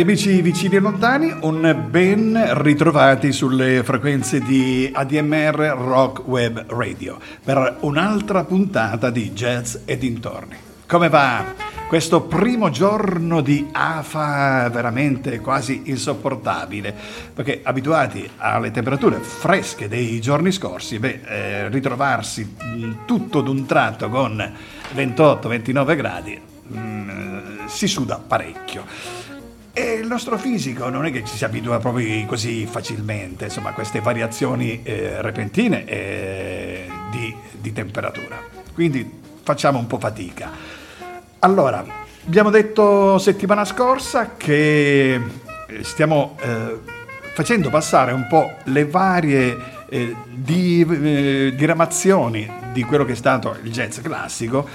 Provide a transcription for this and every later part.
Cari amici vicini e lontani, un ben ritrovati sulle frequenze di ADMR Rock Web Radio per un'altra puntata di Jazz e dintorni. Come va? Questo primo giorno di AFA veramente quasi insopportabile, perché abituati alle temperature fresche dei giorni scorsi, beh, eh, ritrovarsi tutto d'un tratto con 28-29 gradi, mh, mm, si suda parecchio. E il nostro fisico non è che ci si abitua proprio così facilmente, insomma, a queste variazioni eh, repentine eh, di, di, temperatura. Quindi facciamo un po' fatica. Allora, abbiamo detto settimana scorsa che eh, stiamo eh, facendo passare un po' le varie eh, di, eh, diramazioni di quello che è stato il jazz classico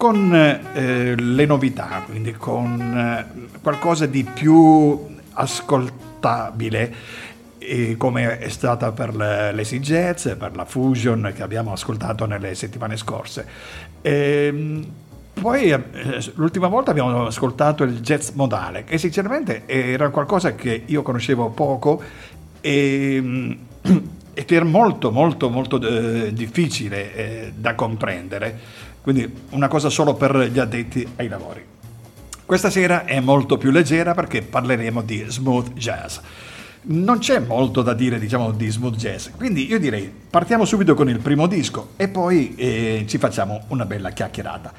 con eh, le novità, quindi con eh, qualcosa di più ascoltabile come è stata per Jazz, per la Fusion che abbiamo ascoltato nelle settimane scorse. E, ehm, poi eh, l'ultima volta abbiamo ascoltato il jazz modale, che sinceramente era qualcosa che io conoscevo poco e, e che era molto molto molto eh, difficile eh, da comprendere quindi una cosa solo per gli addetti ai lavori. Questa sera è molto più leggera perché parleremo di smooth jazz. Non c'è molto da dire, diciamo, di smooth jazz, quindi io direi partiamo subito con il primo disco e poi eh, ci facciamo una bella chiacchierata.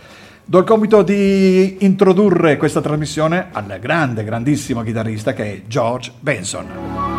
Do il compito di introdurre questa trasmissione al grande, grandissimo chitarrista che è George Benson.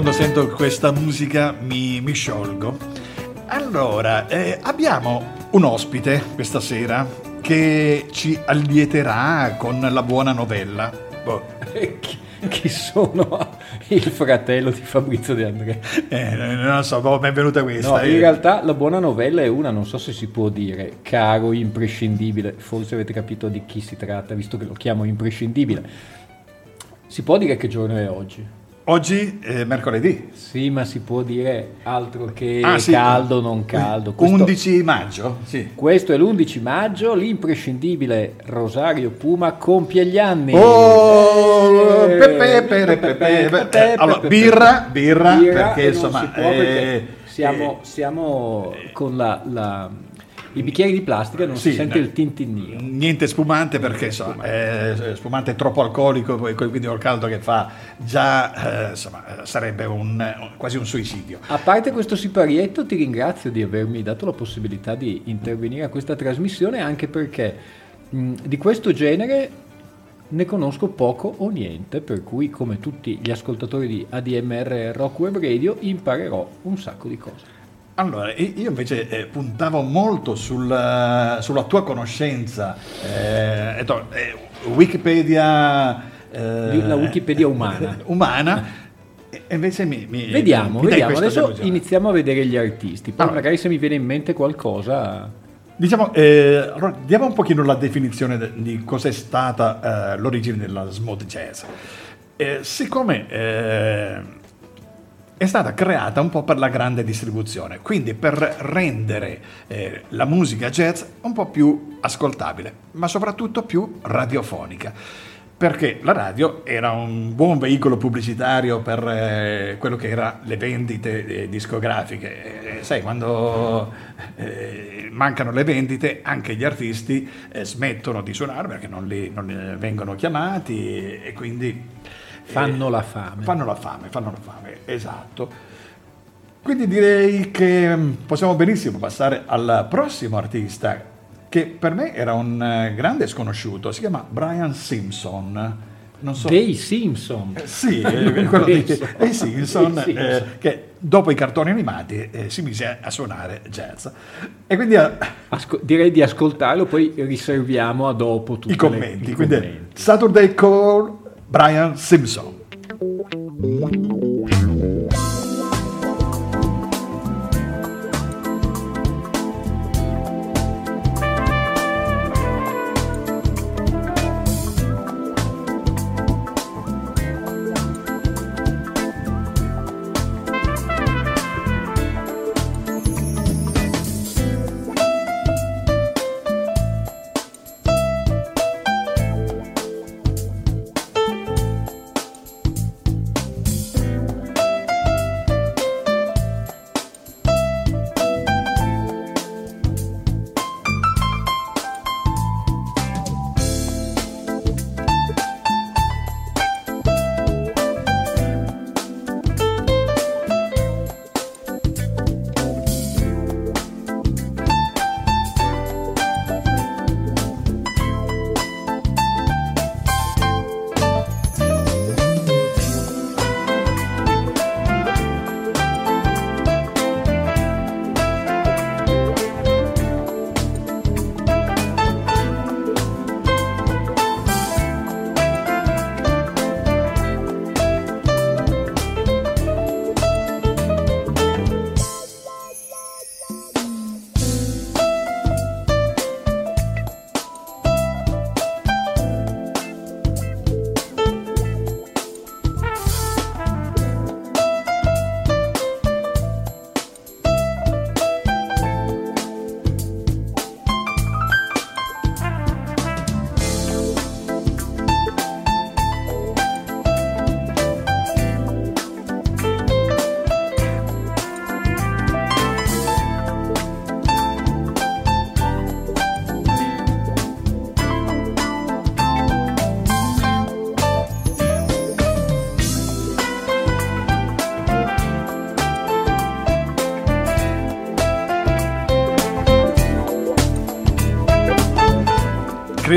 Quando sento questa musica mi, mi sciolgo. Allora, eh, abbiamo un ospite questa sera che ci allieterà con la buona novella. Boh. chi, chi sono il fratello di Fabrizio De André? Eh, non lo so, boh, mi è venuta questa. No, in eh. realtà la buona novella è una, non so se si può dire, caro imprescindibile, forse avete capito di chi si tratta, visto che lo chiamo imprescindibile. Si può dire che giorno è oggi? Oggi è mercoledì. Sì, ma si può dire altro che Ah, sì. caldo o non caldo. Questo- 11 maggio, sì. Questo è l'11 maggio, l'imprescindibile Rosario Puma compie gli anni. Oh, Eh, pepe, pere, pepe, pepe. pepe, Allora, pepe, birra, birra, perché, insomma, perché eh, siamo, siamo con la, la- i bicchieri di plastica, non Sì, si sente no. il tintinnio. Niente spumante perché insomma, è spumante troppo alcolico, quindi col caldo che fa già eh, insomma, eh, sarebbe un, quasi un suicidio. A parte questo siparietto, ti ringrazio di avermi dato la possibilità di intervenire a questa trasmissione, anche perché mh, di questo genere ne conosco poco o niente, per cui come tutti gli ascoltatori di ADMR Rock Web Radio imparerò un sacco di cose. Allora, io invece eh, puntavo molto sul- sulla tua conoscenza, eh, eh, Wikipedia... eh, la Wikipedia umana. umana, e invece mi... mi- Vediamo, mi vediamo. Adesso delusione. iniziamo a vedere gli artisti, poi Allora. magari se mi viene in mente qualcosa... Diciamo, eh, diamo un pochino la definizione de- di cos'è stata eh, l'origine della smooth jazz. Eh, siccome eh, è stata creata un po' per la grande distribuzione, quindi per rendere eh, la musica jazz un po' più ascoltabile, ma soprattutto più radiofonica. Perché la radio era un buon veicolo pubblicitario per eh, quello che erano le vendite eh, discografiche. Eh, sai, quando eh, mancano le vendite, anche gli artisti eh, smettono di suonare perché non, li, non vengono chiamati e quindi Fanno la fame. Fanno la fame, fanno la fame, esatto. Quindi direi che mm, possiamo benissimo passare al prossimo artista, che per me era un eh, grande sconosciuto, si chiama Brian Simpson. Non so. Dei Simpson. Eh, Sì, eh, quello Penso. dei Simpson, Dei eh, che dopo i cartoni animati eh, si mise a suonare jazz. E quindi eh, Asco- direi di ascoltarlo, poi riserviamo a dopo tutti i commenti. Quindi Saturday Call, Brian Simpson.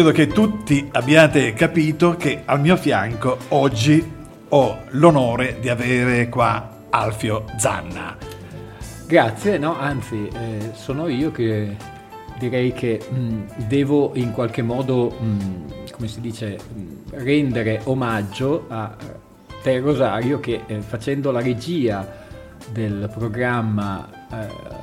Credo che tutti abbiate capito che al mio fianco oggi ho l'onore di avere qua Alfio Zanna. Grazie, no, anzi, eh, sono io che direi che mh, devo in qualche modo, mh, come si dice, mh, rendere omaggio a te Rosario che eh, facendo la regia del programma eh,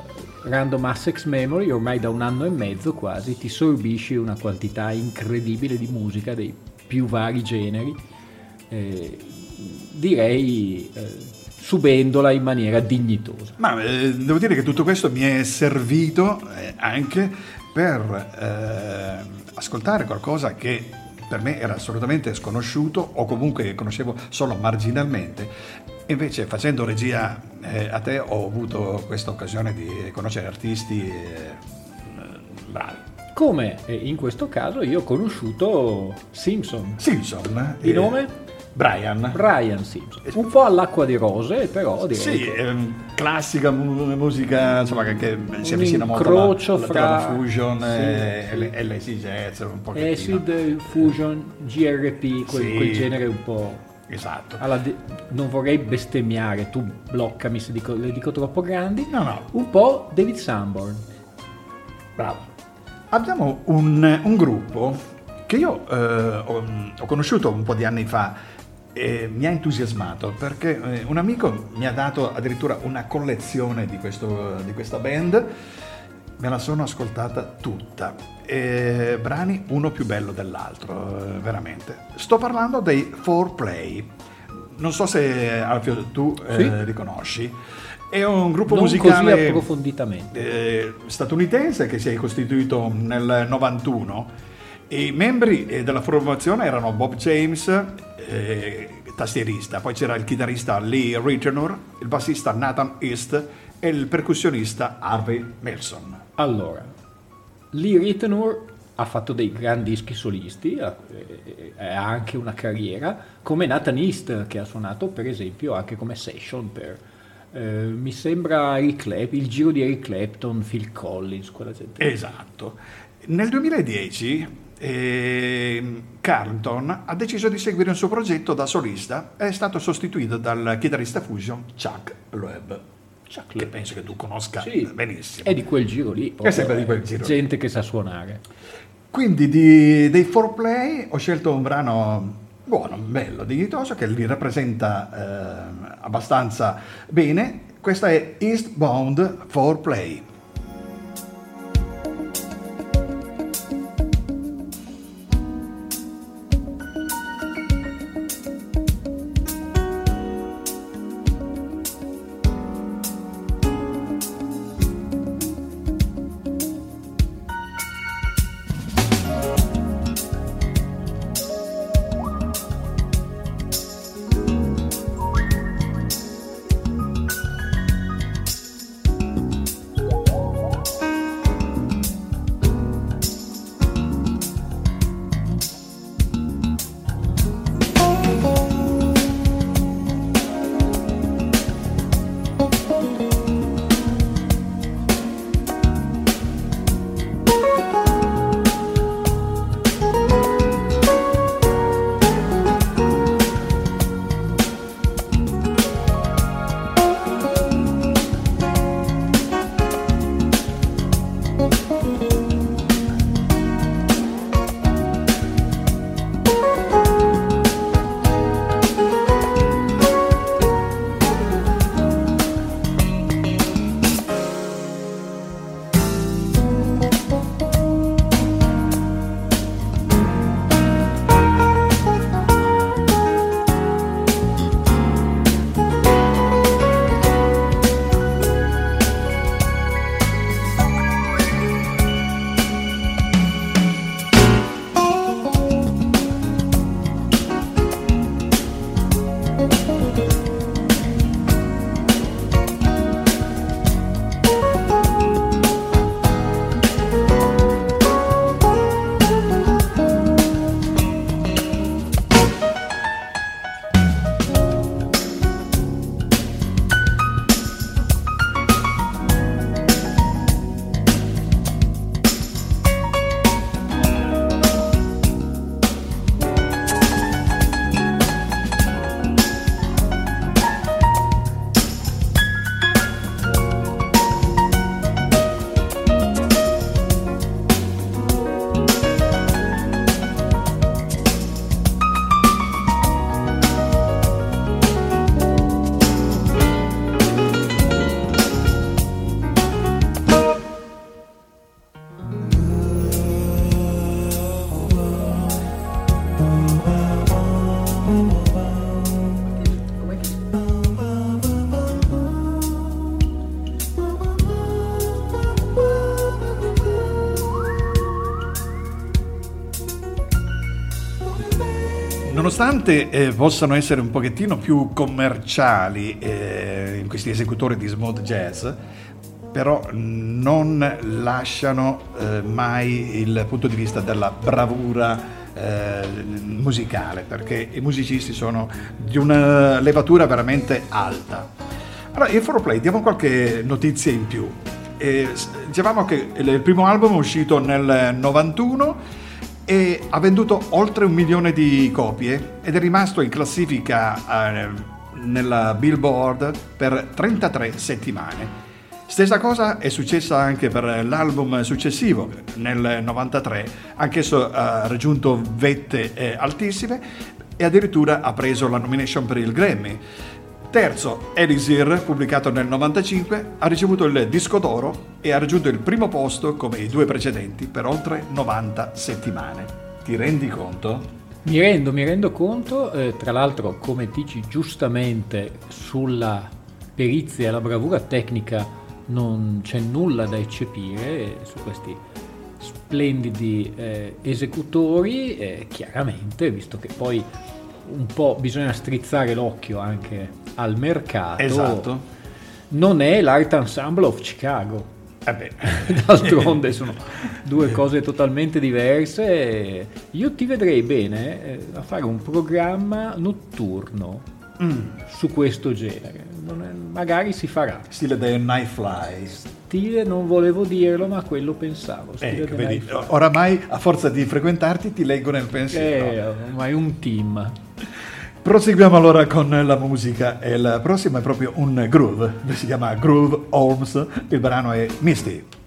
Random Access Memory ormai da un anno e mezzo quasi ti sorbisci una quantità incredibile di musica dei più vari generi eh, direi eh, subendola in maniera dignitosa. Ma eh, devo dire che tutto questo mi è servito eh, anche per eh, ascoltare qualcosa che per me era assolutamente sconosciuto o comunque conoscevo solo marginalmente Invece facendo regia eh, a te ho avuto questa occasione di conoscere artisti eh, bravi. Come in questo caso io ho conosciuto Simpson. Simpson. Di eh, nome? Brian. Brian Simpson. Un po' all'acqua di rose, però direi. Sì, che... classica musica insomma, che, si avvicina molto alla, fra fusion sì, e sì. LC Jazz, un po' Acid, fusion, GRP, quel, sì. quel genere un po' Esatto. Allora, non vorrei bestemmiare, tu bloccami se dico, le dico troppo grandi. No, no. Un po' David Sanborn. Bravo. Abbiamo un, un gruppo che io eh, ho, ho, conosciuto un po' di anni fa e mi ha entusiasmato perché eh, un amico mi ha dato addirittura una collezione di, questo, di questa band me la sono ascoltata tutta. E brani uno più bello dell'altro, eh, veramente. Sto parlando dei 4Play. Non so se Alfio tu eh, sì. eh, riconosci. È un gruppo non musicale. Eh, statunitense che si è costituito nel 91. I membri eh, della formazione erano Bob James, eh, tastierista, poi c'era il chitarrista Lee Ritenour, il bassista Nathan East e il percussionista Harvey Melson. Allora, Lee Ritenour ha fatto dei grandi dischi solisti, ha anche una carriera, come Nathan East che ha suonato per esempio anche come session per, eh, mi sembra Clap- il giro di Eric Clapton, Phil Collins, quella gente. Esatto. Nel 2010 eh, Carlton ha deciso di seguire un suo progetto da solista e è stato sostituito dal chitarrista fusion Chuck Loeb. Chuck che penso che tu conosca sì, benissimo. È di quel giro lì. È sempre di quel giro. Gente lì. che sa suonare. Quindi di, dei 4Play ho scelto un brano buono, bello, dignitoso, che li rappresenta eh, abbastanza bene. Questa è Eastbound 4Play. Nonostante eh, possano essere un pochettino più commerciali eh, questi esecutori di smooth jazz, però non lasciano eh, mai il punto di vista della bravura eh, musicale, perché i musicisti sono di una levatura veramente alta. Allora, il Foreplay, diamo qualche notizia in più. Eh, dicevamo che il primo album è uscito nel 91 e ha venduto oltre un milione di copie ed è rimasto in classifica eh, nella Billboard per 33 settimane. Stessa cosa è successa anche per l'album successivo, nel 93, anch'esso ha raggiunto vette eh, altissime e addirittura ha preso la nomination per il Grammy. Terzo, Elisir, pubblicato nel 95, ha ricevuto il disco d'oro e ha raggiunto il primo posto, come i due precedenti, per oltre 90 settimane. Ti rendi conto? Mi rendo, mi rendo conto, eh, tra l'altro come dici giustamente sulla perizia e la bravura tecnica non c'è nulla da eccepire su questi splendidi eh, esecutori, eh, chiaramente, visto che poi un po' bisogna strizzare l'occhio anche al mercato. Esatto. Non è l'Art Ensemble of Chicago. Eh D'altronde sono due cose totalmente diverse. Io ti vedrei bene eh, a fare un programma notturno mm. su questo genere. È, magari si farà. Stile The Nightfly. Stile non volevo dirlo, ma quello pensavo. Ecco, vedi, oramai a forza di frequentarti ti leggo nel pensiero. Eh, ormai un team. Proseguiamo allora con la musica. E il prossimo è proprio un groove, si chiama Groove Holmes, il brano è Misty.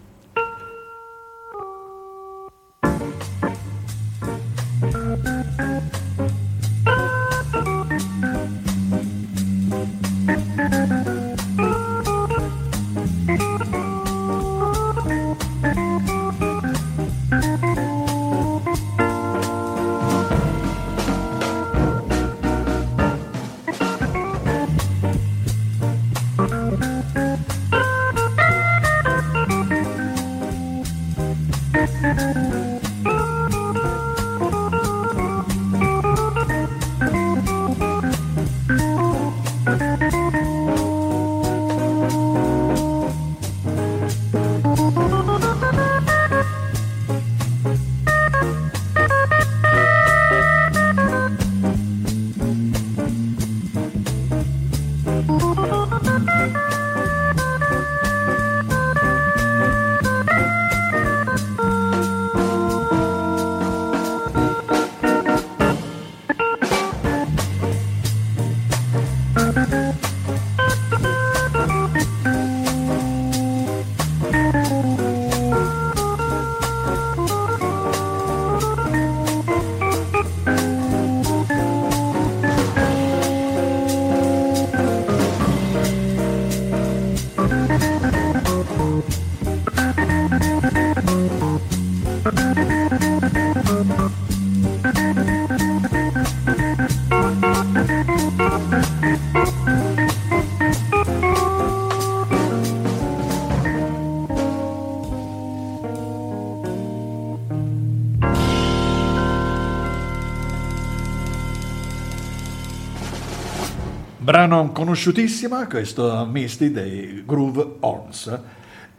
Brano conosciutissimo, questo Misty dei Groove Horns.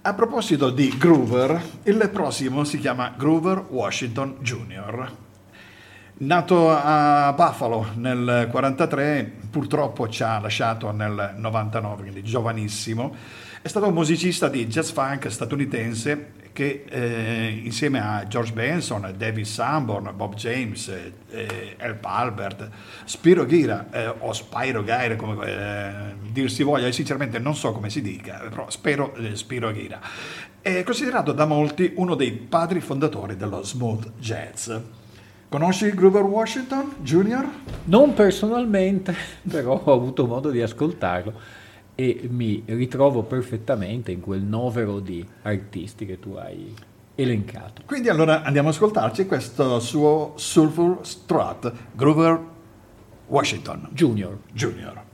A proposito di Groover, il prossimo si chiama Groover Washington Jr. Nato a Buffalo nel 1943, purtroppo ci ha lasciato nel 99, quindi giovanissimo. È stato un musicista di jazz funk statunitense che eh, insieme a George Benson, David Sanborn, Bob James, eh, Elp Albert, Spiro Ghira eh, o Spiro Gaire, come eh, dir si voglia, sinceramente non so come si dica, però spero eh, Spiro Ghira, è considerato da molti uno dei padri fondatori dello smooth jazz. Conosci Grover Washington Jr.? Non personalmente, però ho avuto modo di ascoltarlo e mi ritrovo perfettamente in quel novero di artisti che tu hai elencato. Quindi allora andiamo ad ascoltarci questo suo Sulfur Strut, Grover Washington Junior. Junior.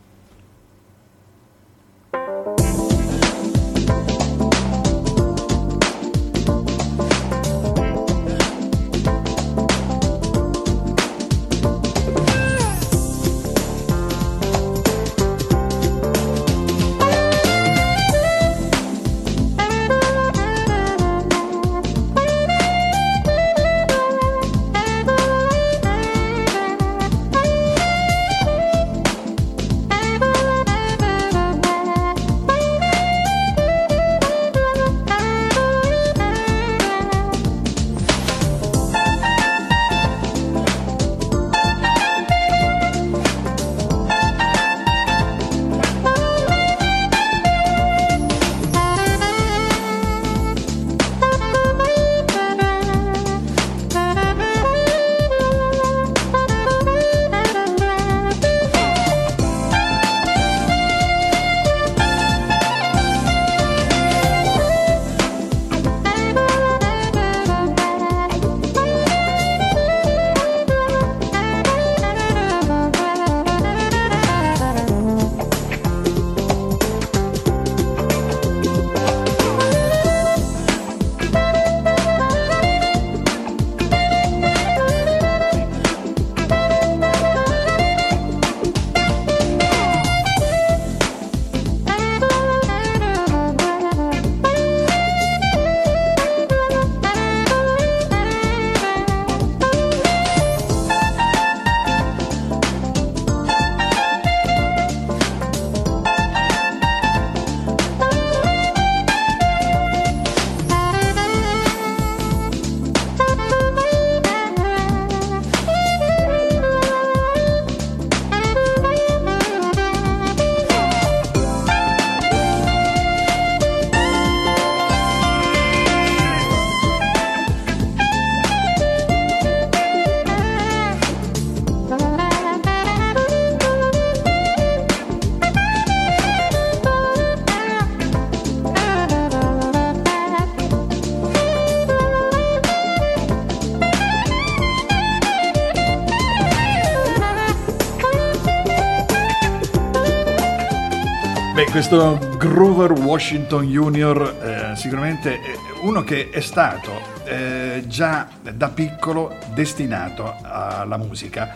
Questo Grover Washington Jr. Eh, sicuramente è uno che è stato eh, già da piccolo destinato alla musica.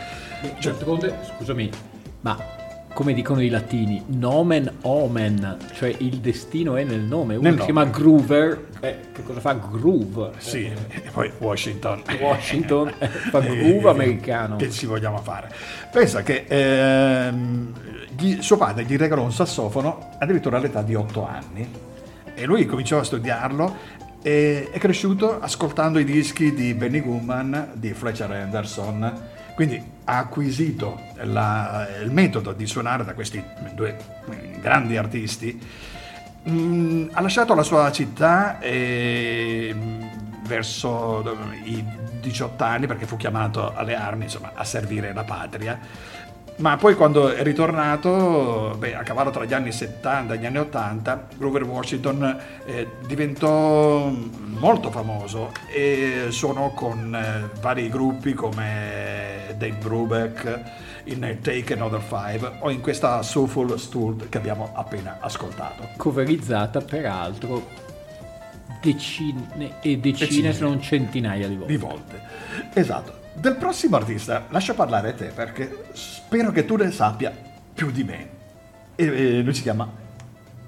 Cioè, scusami, ma come dicono i latini, nomen omen, cioè il destino è nel nome. Uno nel si chiama Groover, eh, che cosa fa? Groove. Sì, e poi Washington. Washington fa groove americano. Che ci vogliamo fare? Pensa che ehm, gli, suo padre gli regalò un sassofono addirittura all'età di 8 anni e lui cominciò a studiarlo e è cresciuto ascoltando i dischi di Benny Goodman, di Fletcher Anderson quindi ha acquisito la, il metodo di suonare da questi due grandi artisti, mm, ha lasciato la sua città e, mm, verso i 18 anni perché fu chiamato alle armi insomma, a servire la patria ma poi quando è ritornato, beh, a cavallo tra gli anni 70 e gli anni 80, Grover Washington eh, diventò molto famoso e suonò con eh, vari gruppi come Dave Brubeck in Take Another Five o in questa Soulful Stool che abbiamo appena ascoltato. Coverizzata peraltro decine e decine, decine se non centinaia di volte. Di volte, esatto. Del prossimo artista lascia parlare te perché spero che tu ne sappia più di me. E, e lui si chiama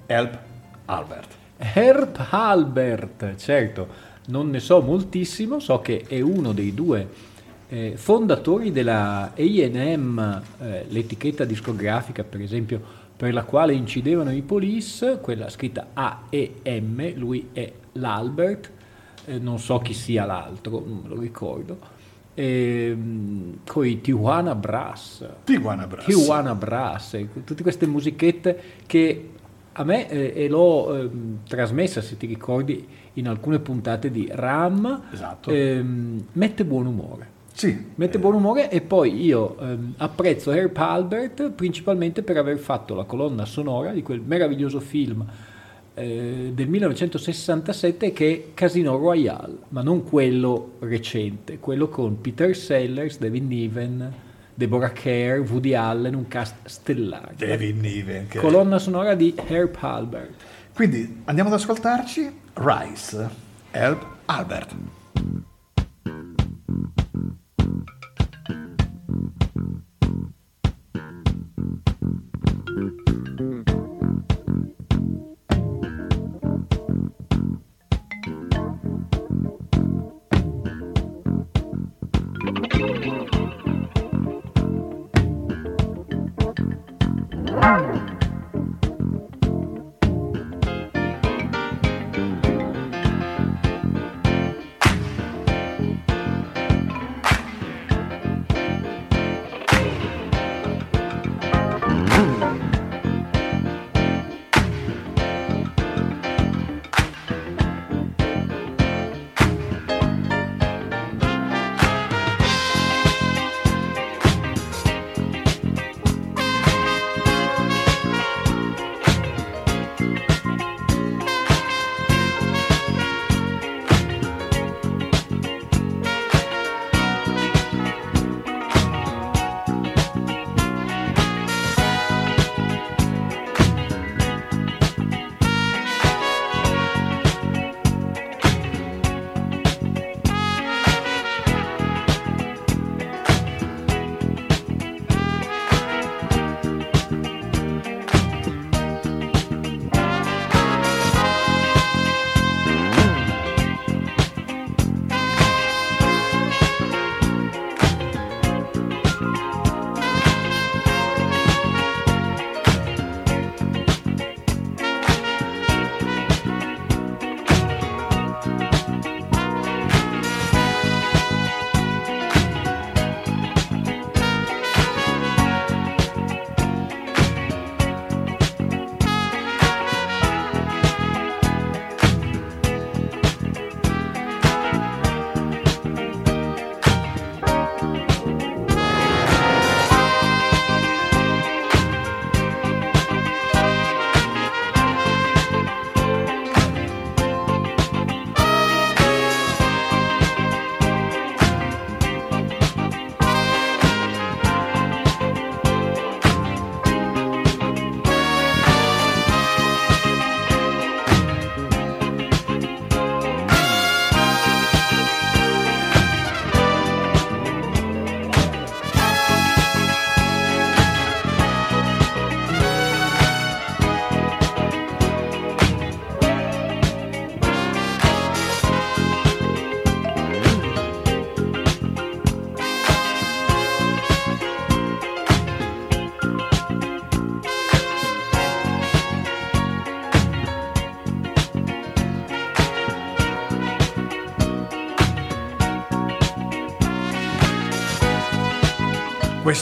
Help Albert. Herb Albert, certo, non ne so moltissimo, so che è uno dei due eh, fondatori della AM, eh, l'etichetta discografica per esempio per la quale incidevano i Police, quella scritta AEM, lui è l'Albert, eh, non so chi sia l'altro, non me lo ricordo e, con i Tijuana Brass. Tijuana Brass. Tijuana Brass, tutte queste musichette che a me, eh, e l'ho eh, trasmessa, se ti ricordi, in alcune puntate di RAM, esatto. ehm, mette buon umore. Sì. Mette buon umore e poi io ehm, apprezzo Herb Albert principalmente per aver fatto la colonna sonora di quel meraviglioso film eh, del 1967 che è Casino Royale, ma non quello recente, quello con Peter Sellers, David Niven, Deborah Kerr, Woody Allen, un cast stellare. David Niven. Che... Colonna sonora di Herb Albert. Quindi andiamo ad ascoltarci Rice, Herb Albert.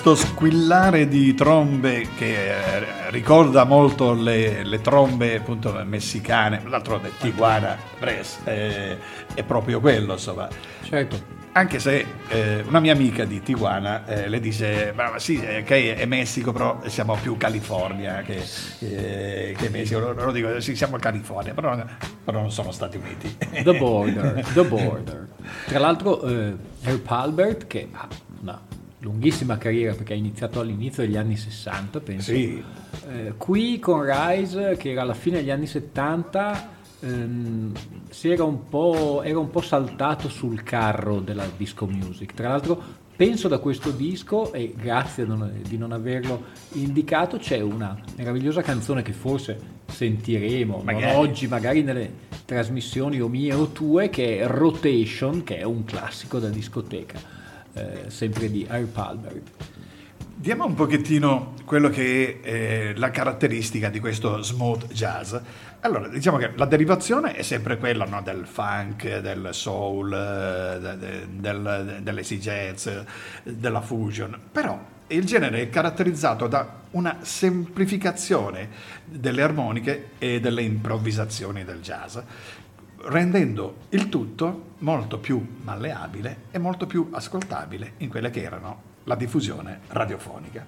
Questo squillare di trombe che eh, ricorda molto le, le trombe appunto messicane, d'altronde Tijuana, Bres, eh, è proprio quello insomma. Certo. Anche se eh, una mia amica di Tijuana eh, le dice, ma sì, ok, è Messico, però siamo più California che, eh, che Messico. Loro dico, sì, siamo California, però, però, non sono Stati Uniti. The border, the border. Tra l'altro eh, Herb Albert, che ha una lunghissima carriera perché ha iniziato all'inizio degli anni 60, penso. Sì. Eh, qui con Rise, che era alla fine degli anni 70, ehm, si era, un era un po' saltato sul carro della disco music. Tra l'altro penso da questo disco, e grazie di non averlo indicato, c'è una meravigliosa canzone che forse sentiremo magari. oggi, magari nelle trasmissioni o mie o tue, che è Rotation, che è un classico da discoteca eh, sempre di Air Palmer. Diamo un pochettino quello che è eh, la caratteristica di questo smooth jazz. Allora, diciamo che la derivazione è sempre quella no, del funk, del soul, eh, del, del, dell'easy jazz, della fusion, però il genere è caratterizzato da una semplificazione delle armoniche e delle improvvisazioni del jazz rendendo il tutto molto più malleabile e molto più ascoltabile in quelle che erano la diffusione radiofonica.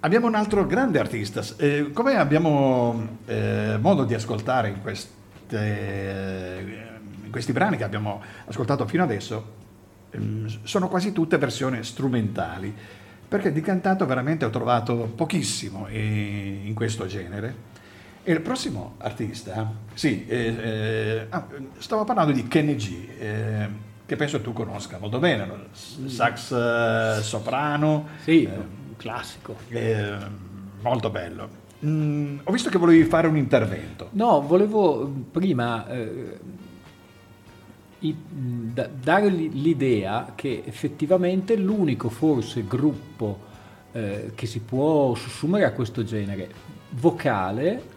Abbiamo un altro grande artista, eh, come abbiamo eh, modo di ascoltare in, queste, in, questi brani che abbiamo ascoltato fino adesso, ehm, sono quasi tutte versioni strumentali, perché di cantato veramente ho trovato pochissimo in questo genere e il prossimo artista, sì, eh, eh, ah, stavo parlando di Kenny G, eh, che penso tu conosca molto bene, sax eh, soprano. Sì, eh, classico. Eh, molto bello. Mm, ho visto che volevi fare un intervento. No, volevo prima i, da, dare l'idea che effettivamente l'unico forse gruppo che si può sussumere a questo genere vocale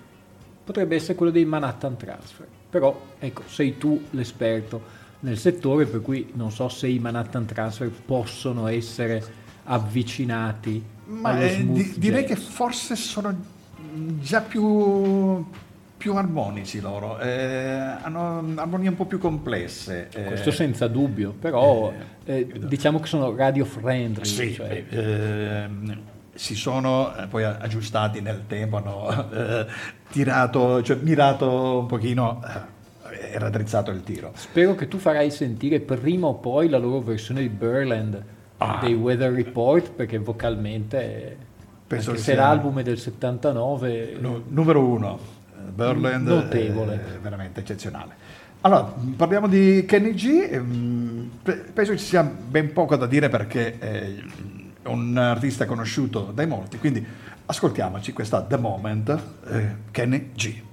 potrebbe essere quello dei Manhattan Transfer. Però ecco, sei tu l'esperto nel settore, per cui non so se i Manhattan Transfer possono essere avvicinati. Ma eh, di, direi che forse sono già più, più armonici loro, eh, hanno armonie un po' più complesse. Eh, Questo senza dubbio, però eh, eh, diciamo che sono radio friendly. Sì, cioè. Si sono eh, poi aggiustati nel tempo, hanno eh, tirato, cioè mirato un pochino eh, e raddrizzato il tiro. Spero che tu farai sentire prima o poi la loro versione di Burland ah. dei Weather Report perché vocalmente Penso se l'album è del 79 no, numero uno Burland notevole veramente eccezionale allora parliamo di Kenny G ehm, penso ci sia ben poco da dire perché eh, un artista conosciuto dai molti, quindi ascoltiamoci questa The Moment, eh, Kenny G.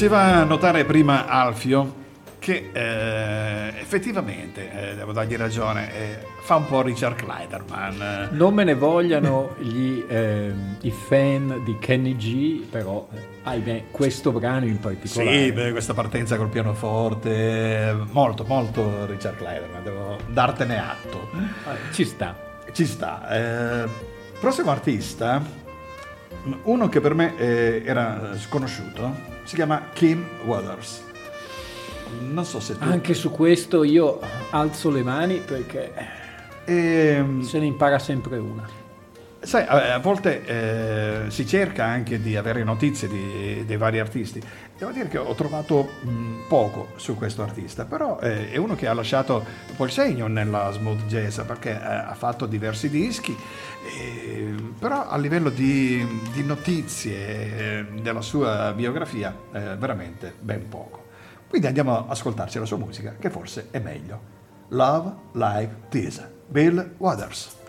faceva notare prima Alfio che eh, effettivamente, eh, devo dargli ragione, eh, fa un po' Richard Kleiderman. Non me ne vogliano gli, ehm, i fan di Kenny G, però eh, ahimè, questo brano in particolare. Sì, beh, questa partenza col pianoforte, molto, molto Richard Kleiderman, devo dartene atto. Eh, ci sta. Ci sta. Eh, prossimo artista, uno che per me eh, era sconosciuto, si chiama Kim Waters. Non so se tu... Anche su questo io alzo le mani perché E, se ne impara sempre una. sai, a, a volte eh, si cerca anche di avere notizie di- dei vari artisti. Devo dire che ho trovato mh, poco su questo artista, però eh, è uno che ha lasciato un po' il segno nella smooth jazz perché eh, ha fatto diversi dischi, eh, però a livello di, di notizie eh, della sua biografia eh, veramente ben poco. Quindi andiamo ad ascoltarci la sua musica, che forse è meglio. Love Like This, Bill Waters.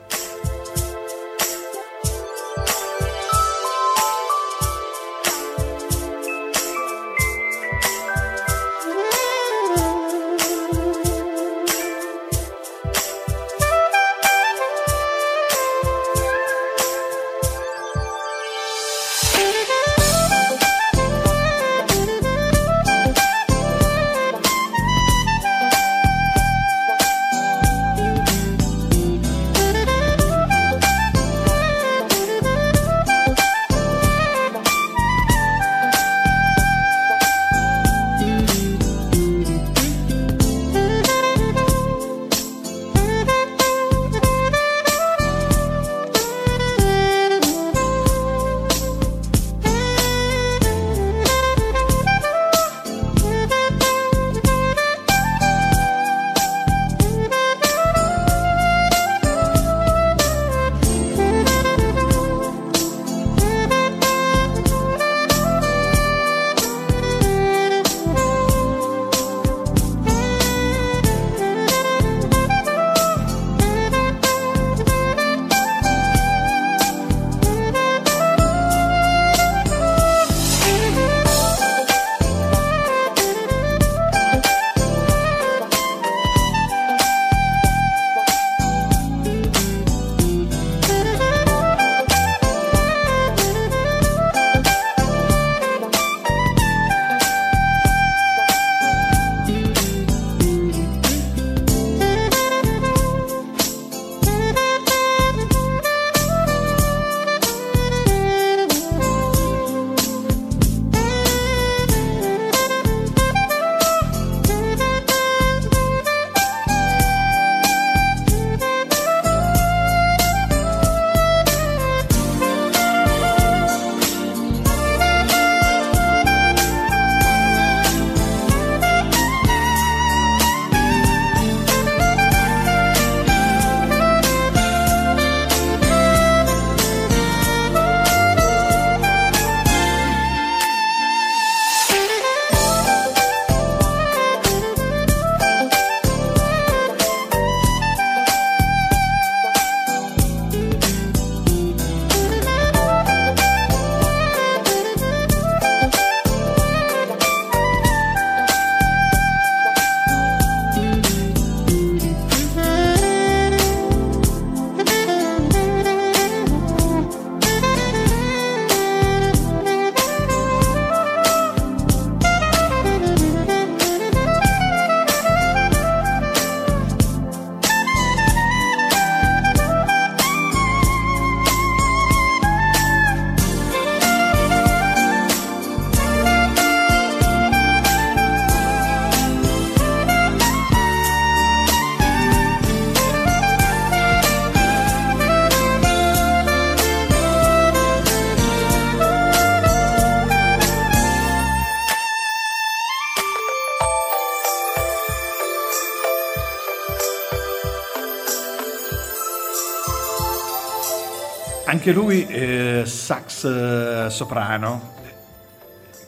Anche lui eh, sax eh, soprano.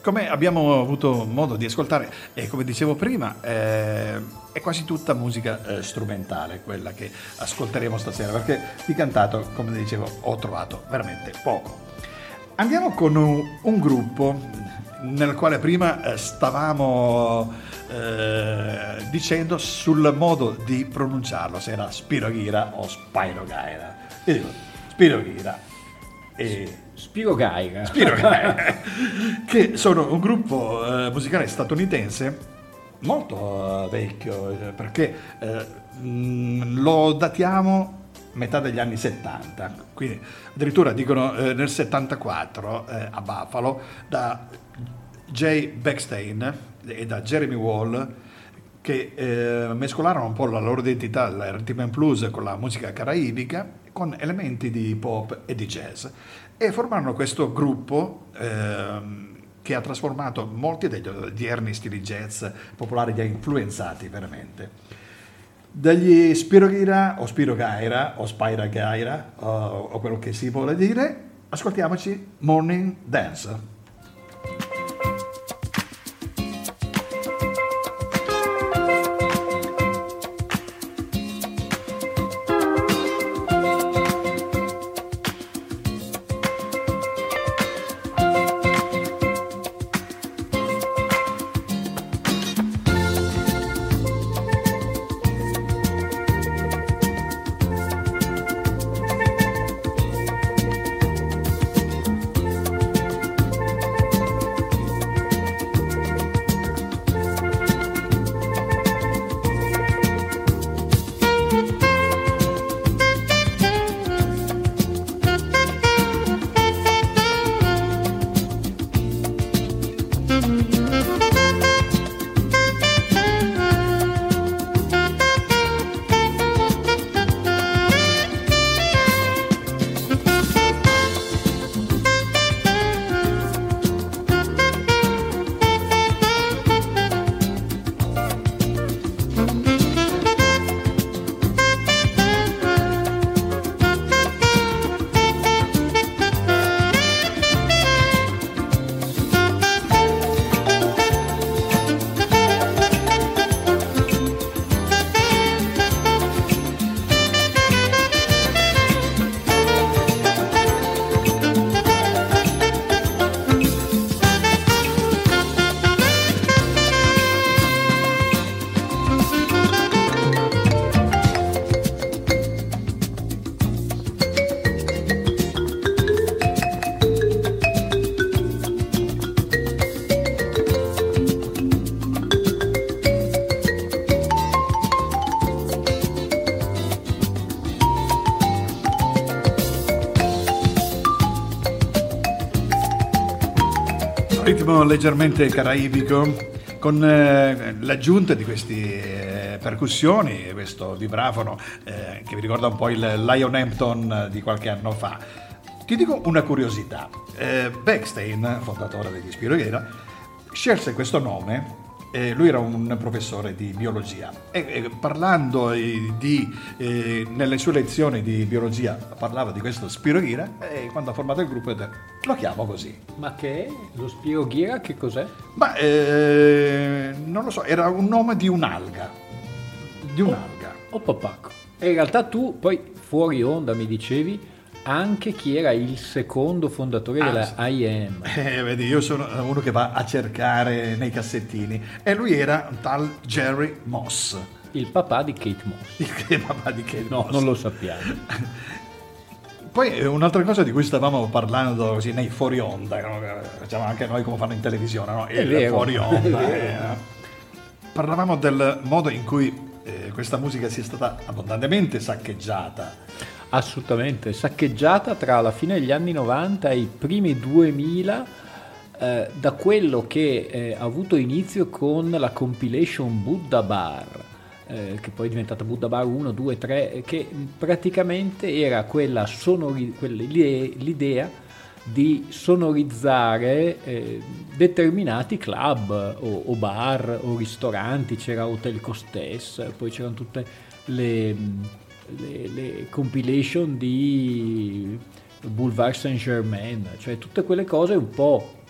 Come abbiamo avuto modo di ascoltare e come dicevo prima, eh, è quasi tutta musica eh, strumentale quella che ascolteremo stasera, perché di cantato, come dicevo, ho trovato veramente poco. Andiamo con un, un gruppo nel quale prima eh, stavamo eh, dicendo sul modo di pronunciarlo, se era Spiroghira o Spyrogaira. Io dico Spiroghira e Spiro Gaira. Spiro Gaira, che sono un gruppo eh, musicale statunitense molto eh, vecchio, eh, perché eh, mh, lo datiamo metà degli anni 70, quindi addirittura dicono eh, nel 74 eh, a Buffalo da Jay Beckstein e da Jeremy Wall che eh, mescolarono un po' la loro identità, il rhythm and blues con la musica caraibica, con elementi di pop e di jazz e formarono questo gruppo ehm, che ha trasformato molti degli odierni stili jazz popolari, li ha influenzati veramente. Dagli Spiroghira o Spirogaira o Spira Gaira o, o quello che si vuole dire, ascoltiamoci Morning Dance. Ritmo leggermente caraibico con eh, l'aggiunta di queste eh, percussioni, questo vibrafono eh, che mi ricorda un po' il Lion Hampton di qualche anno fa. Ti dico una curiosità. Eh, Beckstein, fondatore degli Spiroghera, scelse questo nome eh, lui era un professore di biologia e, e parlando di, eh, nelle sue lezioni di biologia parlava di questo Spiroghira e quando ha formato il gruppo ha detto lo chiamo così. Ma che è? Lo Spiroghira che cos'è? Ma eh, non lo so, era un nome di un'alga. Di un'alga. Oh, oh papacco. E in realtà tu poi fuori onda mi dicevi anche chi era il secondo fondatore ah, della sì. IM. Eh, vedi, io sono uno che va a cercare nei cassettini e lui era un tal Jerry Moss. Il papà di Kate Moss. Il papà di Kate no, Moss. non lo sappiamo. Poi eh, un'altra cosa di cui stavamo parlando così nei fuori onda, facciamo anche noi come fanno in televisione, no? il vero, fuori onda. Eh. Parlavamo del modo in cui eh, questa musica sia stata abbondantemente saccheggiata Assolutamente, saccheggiata tra la fine degli anni 90 e i primi 2000 eh, da quello che eh, ha avuto inizio con la compilation Buddha Bar, eh, che poi è diventata Buddha Bar 1, 2, 3, che praticamente era quella sonori- l'idea di sonorizzare eh, determinati club o, o, bar o ristoranti, c'era Hotel Costes, poi c'erano tutte le le, le compilation di Boulevard Saint Germain, cioè tutte quelle cose un po'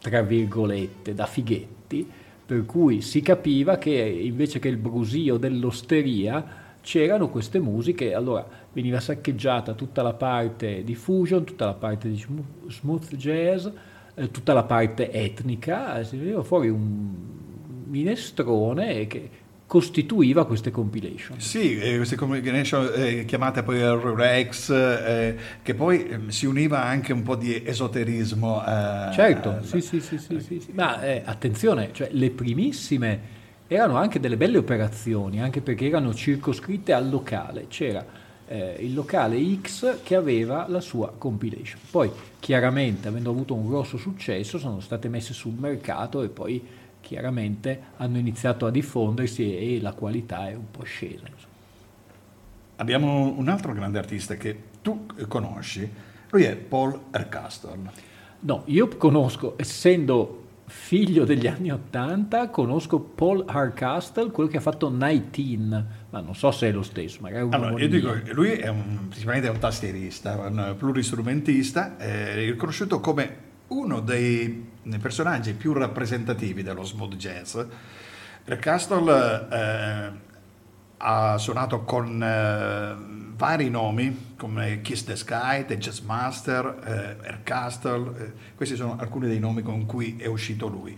tra virgolette da fighetti, per cui si capiva che invece che il brusio dell'osteria c'erano queste musiche, allora veniva saccheggiata tutta la parte di fusion, tutta la parte di smooth jazz, eh, tutta la parte etnica, si veniva fuori un, minestrone che costituiva queste compilation. Sì, eh, queste compilation eh, chiamate poi Rex, eh, che poi ehm, si univa anche un po' di esoterismo. Eh, certo, sì, sì, sì, sì, sì, sì. ma eh, attenzione, cioè, le primissime erano anche delle belle operazioni, anche perché erano circoscritte al locale. C'era eh, il locale X che aveva la sua compilation. Poi, chiaramente, avendo avuto un grosso successo, sono state messe sul mercato e poi chiaramente hanno iniziato a diffondersi e la qualità è un po' scesa. Abbiamo un altro grande artista che tu conosci, lui è Paul Ercastle. No, io conosco, essendo figlio degli anni Ottanta, conosco Paul Hardcastle, quello che ha fatto 19, ma non so se è lo stesso, magari un allora, io dico, lui è un, è un tastierista, un pluristrumentista, è riconosciuto come uno dei personaggi più rappresentativi dello smooth jazz. Castle eh, ha suonato con eh, vari nomi come Kiss the Sky, The Jazz Master, eh, Air Castle, eh, questi sono alcuni dei nomi con cui è uscito lui.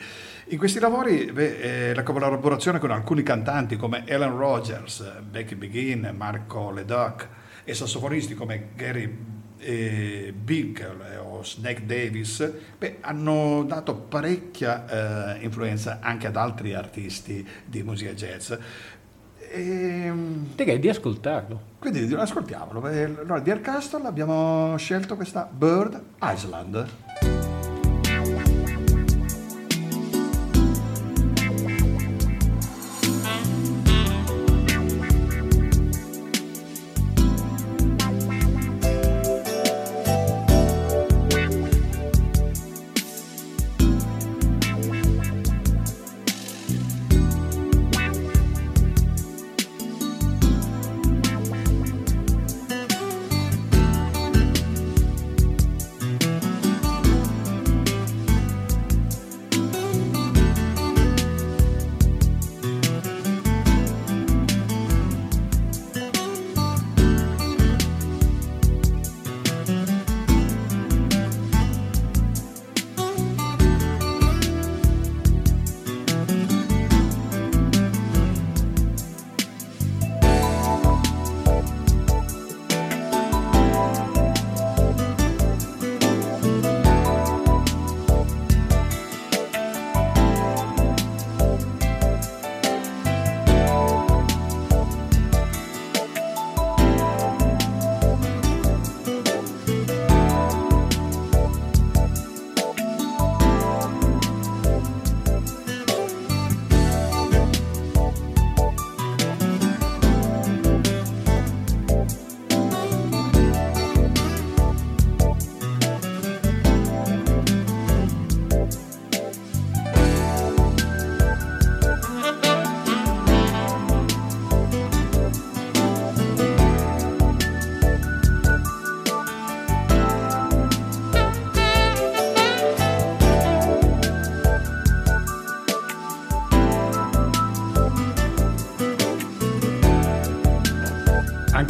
In questi lavori beh, eh, la collaborazione con alcuni cantanti come Ellen Rogers, Becky Begin, Marco Leduc e sassofonisti come Gary eh, Binkle o Snake Davis beh, hanno dato parecchia eh, influenza anche ad altri artisti di musica jazz. E, ehm, Direi di ascoltarlo. Quindi ascoltiamolo. Allora, di Air Castle abbiamo scelto questa Bird Island.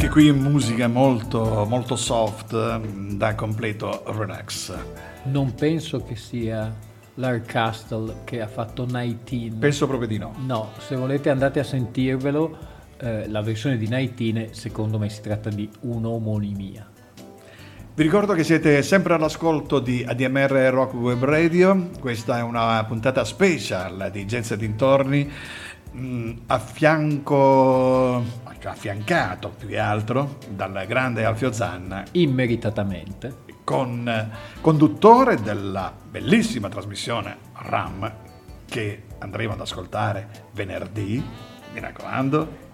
Qui musica molto, molto soft, da completo relax. Non penso che sia l'Art Castle che ha fatto 19. Penso proprio di no. No, se volete andate a sentirvelo, eh, la versione di 19 secondo me si tratta di un'omonimia. Vi ricordo che siete sempre all'ascolto di ADMR Rock Web Radio, questa è una puntata special di Jazz e dintorni, mm, a fianco affiancato più che altro dal grande Alfio Zanna. Immeritatamente. Con eh, conduttore della bellissima trasmissione RAM che andremo ad ascoltare venerdì, mi raccomando.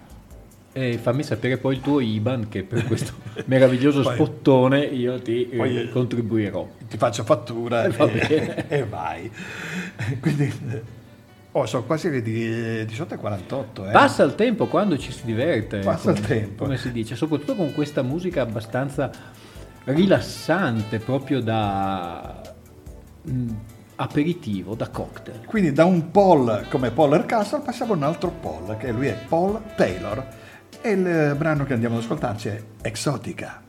E fammi sapere poi il tuo IBAN che per questo meraviglioso poi, spottone io ti eh, contribuirò. Ti faccio fattura e, e vai. Quindi Oh, sono quasi le 18.48. Eh. Passa il tempo quando ci si diverte. Passa come, il tempo. Come si dice, soprattutto con questa musica abbastanza rilassante, proprio da mh, mm, aperitivo, da cocktail. Quindi da un Paul come Paul Ercastle passiamo a un altro Paul, che lui è Paul Taylor. E il brano che andiamo ad ascoltarci è Exotica.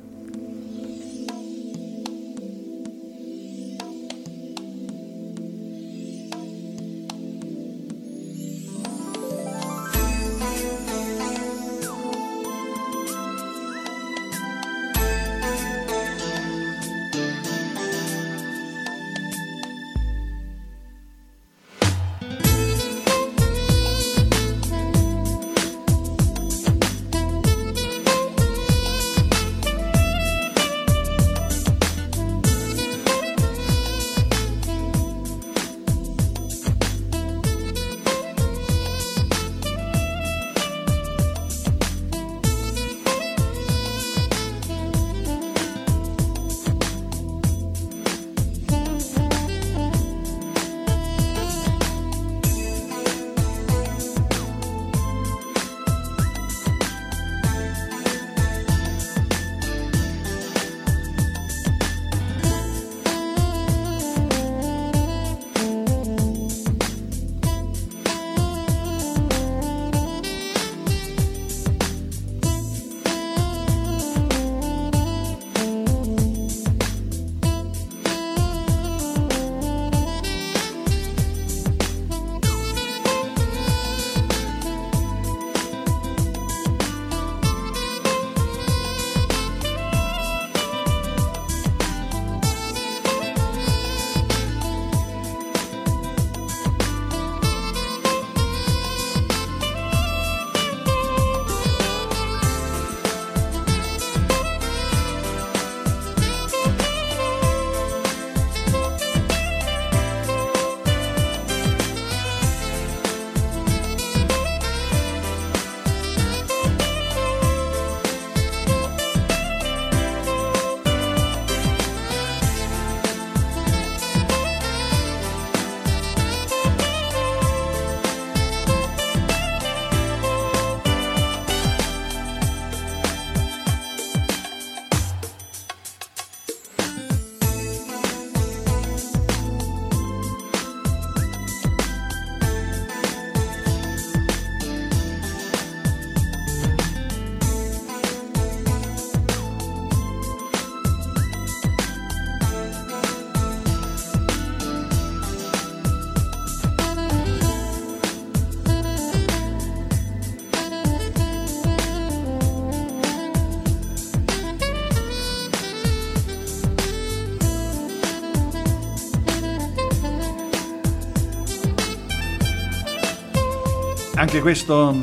Anche questo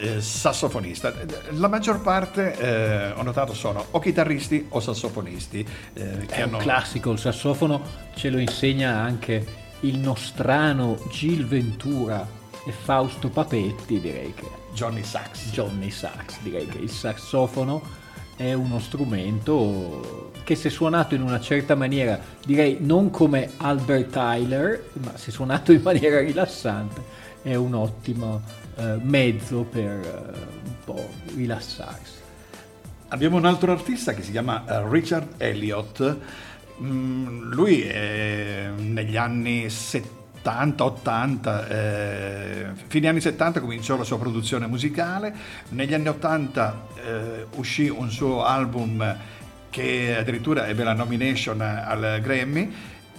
eh, sassofonista. La maggior parte, eh, ho notato, sono o chitarristi o sassofonisti. Eh, È hanno... un classico, il sassofono ce lo insegna anche il nostrano Gil Ventura e Fausto Papetti, direi che... Johnny Sax. Johnny Sax, direi che il sassofono è uno strumento che se suonato in una certa maniera, direi non come Albert Tyler, ma se suonato in maniera rilassante, è un ottimo eh, mezzo per eh, un po' rilassarsi. Abbiamo un altro artista che si chiama uh, Richard Elliott. Mm, lui è negli anni 70, 80, eh, fine anni 70 cominciò la sua produzione musicale, negli anni 80 eh, uscì un suo album che addirittura ebbe la nomination al Grammy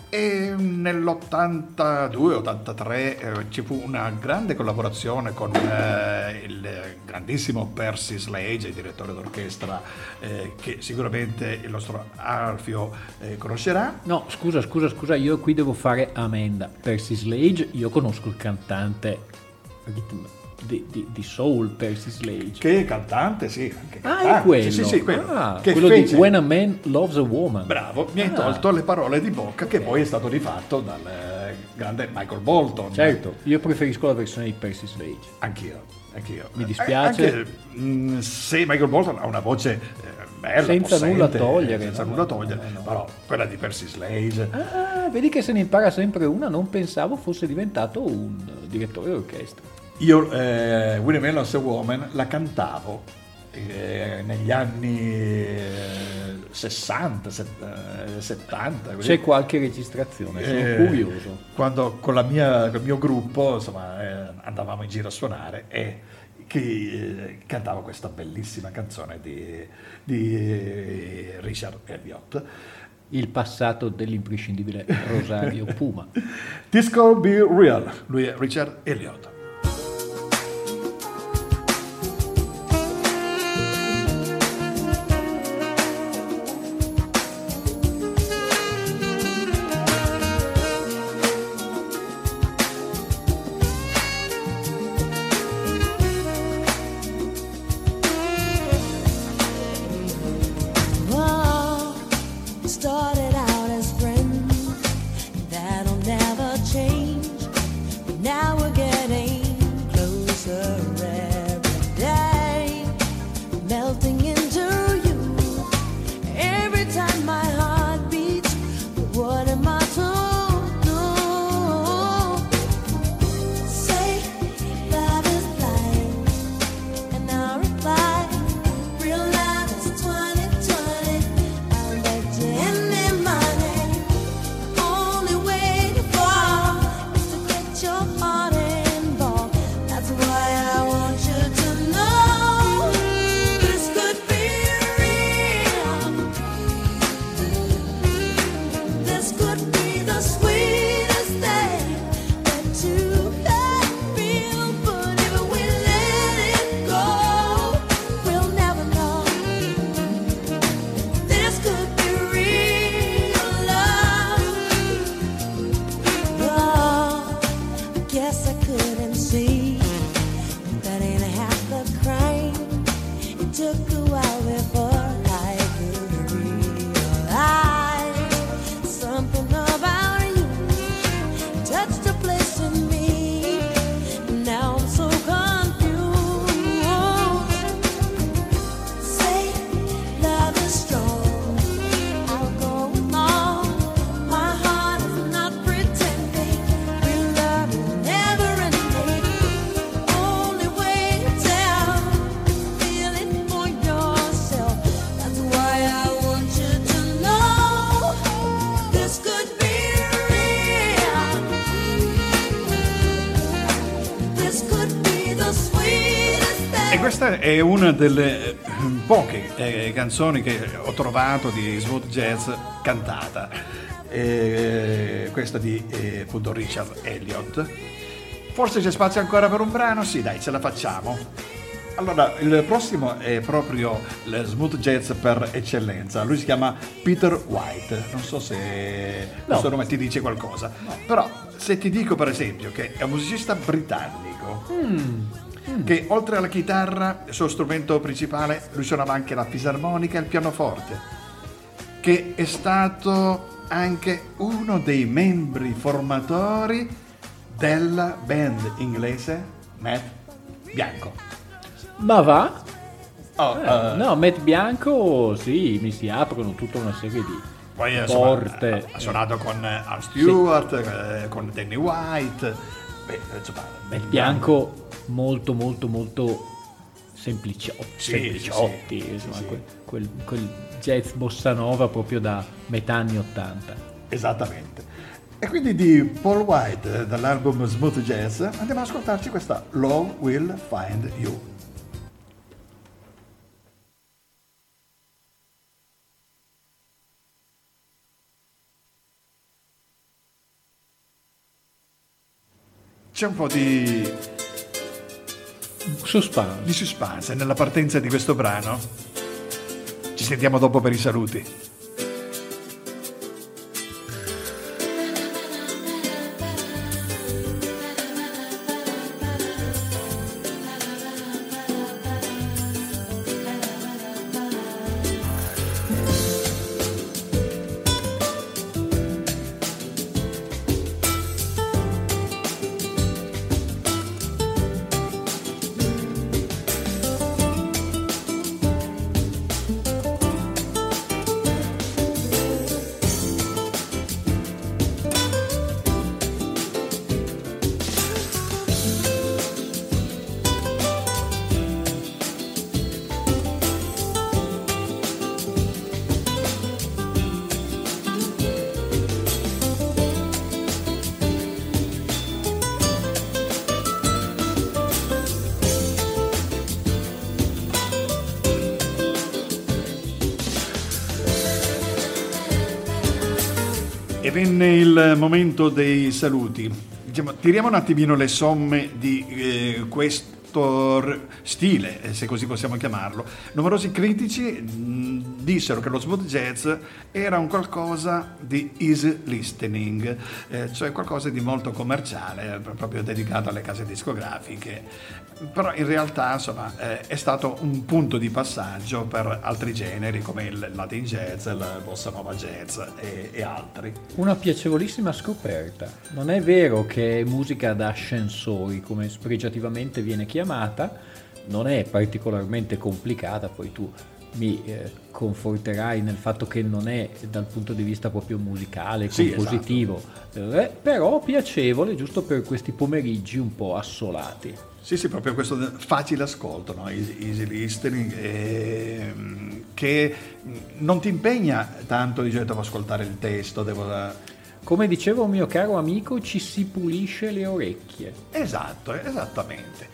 e nell'82-83 eh, ci fu una grande collaborazione con eh, il grandissimo Percy Slade, il direttore d'orchestra eh, che sicuramente il nostro Alfio eh, conoscerà. No, scusa, scusa, scusa, io qui devo fare amenda. Percy Slade, io conosco il cantante di, di, di, soul Percy Slade. Che cantante, sì. Che cantante. Ah, è quello. Sì, sì, quello. Ah, quello fece... di When a Man Loves a Woman. Bravo, mi hai ah. tolto le parole di bocca che poi è stato rifatto dal eh, grande Michael Bolton. Certo, io preferisco la versione di Percy Slade. Anch'io, anch'io. Mi dispiace. Eh, anche, mh, mm, se Michael Bolton ha una voce... Eh, bella, senza possente, nulla togliere, senza no, nulla togliere, no, no, però quella di Percy Slade. Ah, vedi che se ne impara sempre una, non pensavo fosse diventato un direttore d'orchestra. Io eh, William Melons a Woman la cantavo eh, negli anni 60, 70. Così. C'è qualche registrazione, sono eh, curioso. Quando con, mia, con, il mio gruppo insomma, eh, andavamo in giro a suonare e che eh, cantava questa bellissima canzone di, di Richard Elliott il passato dell'imprescindibile Rosario Puma. This Gonna Be Real, lui è Richard Elliott. È una delle eh, poche eh, canzoni che ho trovato di smooth jazz cantata. Eh, questa di eh, appunto Richard Elliott. Forse c'è spazio ancora per un brano? Sì, dai, ce la facciamo. Allora, il prossimo è proprio il smooth jazz per eccellenza. Lui si chiama Peter White. Non so se no. questo nome ti dice qualcosa. No. Però, se ti dico per esempio che è un musicista britannico. Mm mm. che oltre alla chitarra, il suo strumento principale, lui suonava anche la fisarmonica e il pianoforte, che è stato anche uno dei membri formatori della band inglese Matt Bianco. Ma va? Oh, eh, uh, no, Matt Bianco, sì, mi si aprono tutta una serie di poi, porte. Ha suonato con Al Stewart, sì. eh, con Danny White. Beh, insomma, Matt Bianco molto, molto, molto sempliciotti, sì, sempliciotti sì, insomma, quel, quel, quel jazz bossa nova proprio da metà anni 80. Esattamente. E quindi di Paul White dall'album Smooth Jazz andiamo ad ascoltarci questa Love Will Find You. C'è un po' di suspense. di suspense nella partenza di questo brano. Ci sentiamo dopo per i saluti. Venne il momento dei saluti. Diciamo, tiriamo un attimino le somme di eh, questo stile, eh, se così possiamo chiamarlo. Numerosi critici mh, dissero che lo smooth jazz era un qualcosa di easy listening, eh, cioè qualcosa di molto commerciale, proprio dedicato alle case discografiche però in realtà insomma, eh, è stato un punto di passaggio per altri generi come il Latin jazz, il bossa nova jazz e, e, altri. Una piacevolissima scoperta. Non è vero che è musica da ascensori, come spregiativamente viene chiamata, non è particolarmente complicata, poi tu mi eh, conforterai nel fatto che non è dal punto di vista proprio musicale, sì, compositivo, esatto. però piacevole giusto per questi pomeriggi un po' assolati. Sì, sì, proprio questo facile ascolto, no? easy, easy listening, eh, che non ti impegna tanto, dice, devo ascoltare il testo, devo... Come diceva un mio caro amico, ci si pulisce le orecchie. Esatto, esattamente.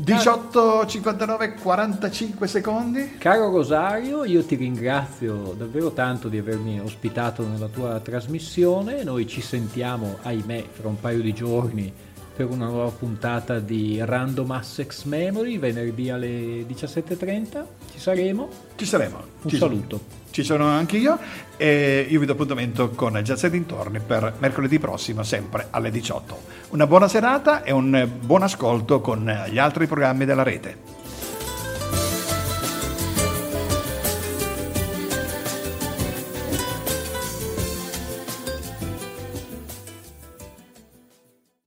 18, 59, 45 secondi. Caro Rosario, io ti ringrazio davvero tanto di avermi ospitato nella tua trasmissione. Noi ci sentiamo, ahimè, fra un paio di giorni per una nuova puntata di Random Assex Memory, venerdì alle 17.30. Ci saremo. Ci saremo. Un ci saluto. Sono. Ci sono anche io e io vi do appuntamento con Jazz e dintorni per mercoledì prossimo, sempre alle 18. Una buona serata e un buon ascolto con gli altri programmi della rete.